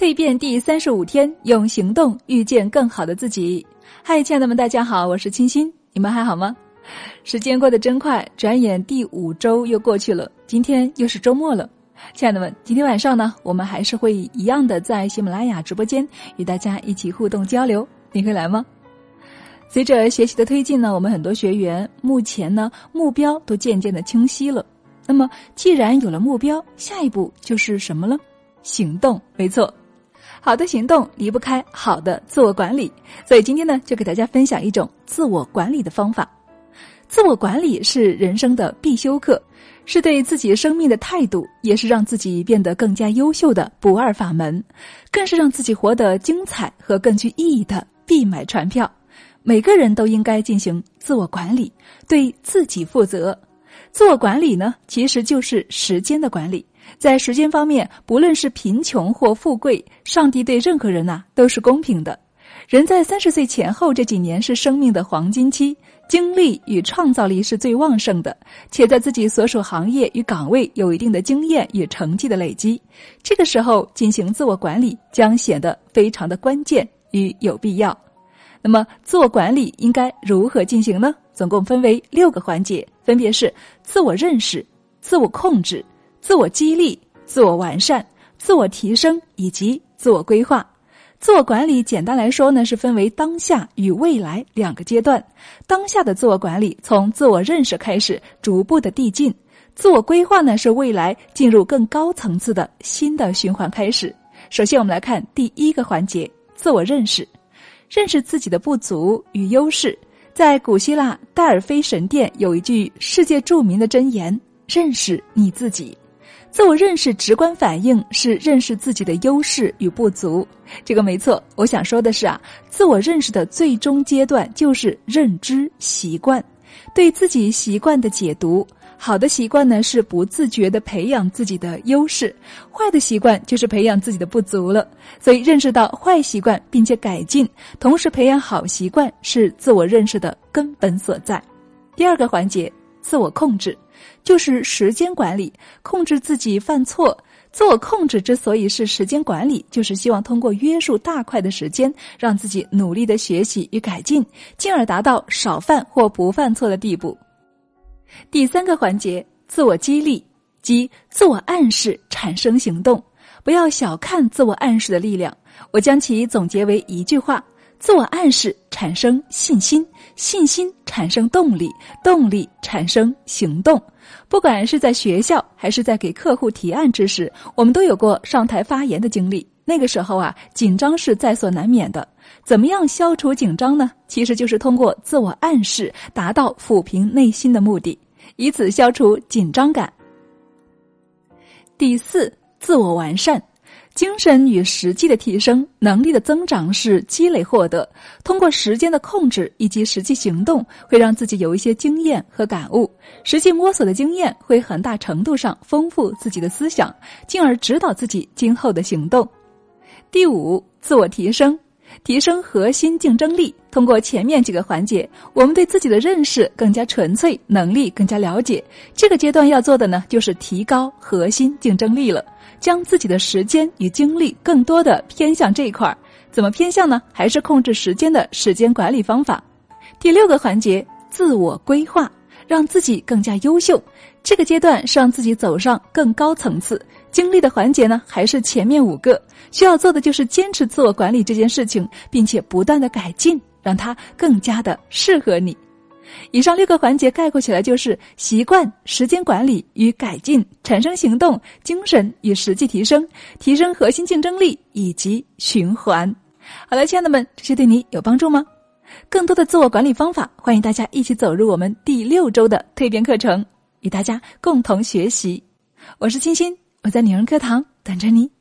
蜕变第三十五天，用行动遇见更好的自己。嗨，亲爱的们，大家好，我是清新，你们还好吗？时间过得真快，转眼第五周又过去了，今天又是周末了。亲爱的们，今天晚上呢，我们还是会一样的在喜马拉雅直播间与大家一起互动交流，你会来吗？随着学习的推进呢，我们很多学员目前呢目标都渐渐的清晰了。那么，既然有了目标，下一步就是什么了？行动，没错。好的行动离不开好的自我管理，所以今天呢，就给大家分享一种自我管理的方法。自我管理是人生的必修课，是对自己生命的态度，也是让自己变得更加优秀的不二法门，更是让自己活得精彩和更具意义的必买船票。每个人都应该进行自我管理，对自己负责。自我管理呢，其实就是时间的管理。在时间方面，不论是贫穷或富贵，上帝对任何人呐都是公平的。人在三十岁前后这几年是生命的黄金期，精力与创造力是最旺盛的，且在自己所属行业与岗位有一定的经验与成绩的累积。这个时候进行自我管理将显得非常的关键与有必要。那么，自我管理应该如何进行呢？总共分为六个环节，分别是自我认识、自我控制。自我激励、自我完善、自我提升以及自我规划、自我管理，简单来说呢，是分为当下与未来两个阶段。当下的自我管理从自我认识开始，逐步的递进；自我规划呢，是未来进入更高层次的新的循环开始。首先，我们来看第一个环节：自我认识，认识自己的不足与优势。在古希腊戴尔菲神殿有一句世界著名的箴言：“认识你自己。”自我认识直观反应是认识自己的优势与不足，这个没错。我想说的是啊，自我认识的最终阶段就是认知习惯，对自己习惯的解读。好的习惯呢是不自觉的培养自己的优势，坏的习惯就是培养自己的不足了。所以认识到坏习惯并且改进，同时培养好习惯是自我认识的根本所在。第二个环节，自我控制。就是时间管理，控制自己犯错。自我控制之所以是时间管理，就是希望通过约束大块的时间，让自己努力的学习与改进，进而达到少犯或不犯错的地步。第三个环节，自我激励即自我暗示产生行动。不要小看自我暗示的力量，我将其总结为一句话。自我暗示产生信心，信心产生动力，动力产生行动。不管是在学校还是在给客户提案之时，我们都有过上台发言的经历。那个时候啊，紧张是在所难免的。怎么样消除紧张呢？其实就是通过自我暗示，达到抚平内心的目的，以此消除紧张感。第四，自我完善。精神与实际的提升，能力的增长是积累获得。通过时间的控制以及实际行动，会让自己有一些经验和感悟。实际摸索的经验会很大程度上丰富自己的思想，进而指导自己今后的行动。第五，自我提升。提升核心竞争力，通过前面几个环节，我们对自己的认识更加纯粹，能力更加了解。这个阶段要做的呢，就是提高核心竞争力了，将自己的时间与精力更多的偏向这一块儿。怎么偏向呢？还是控制时间的时间管理方法。第六个环节，自我规划，让自己更加优秀。这个阶段是让自己走上更高层次。经历的环节呢，还是前面五个需要做的，就是坚持自我管理这件事情，并且不断的改进，让它更加的适合你。以上六个环节概括起来就是习惯、时间管理与改进、产生行动、精神与实际提升、提升核心竞争力以及循环。好了，亲爱的们，这些对你有帮助吗？更多的自我管理方法，欢迎大家一起走入我们第六周的蜕变课程，与大家共同学习。我是清新。我在女人课堂等着你。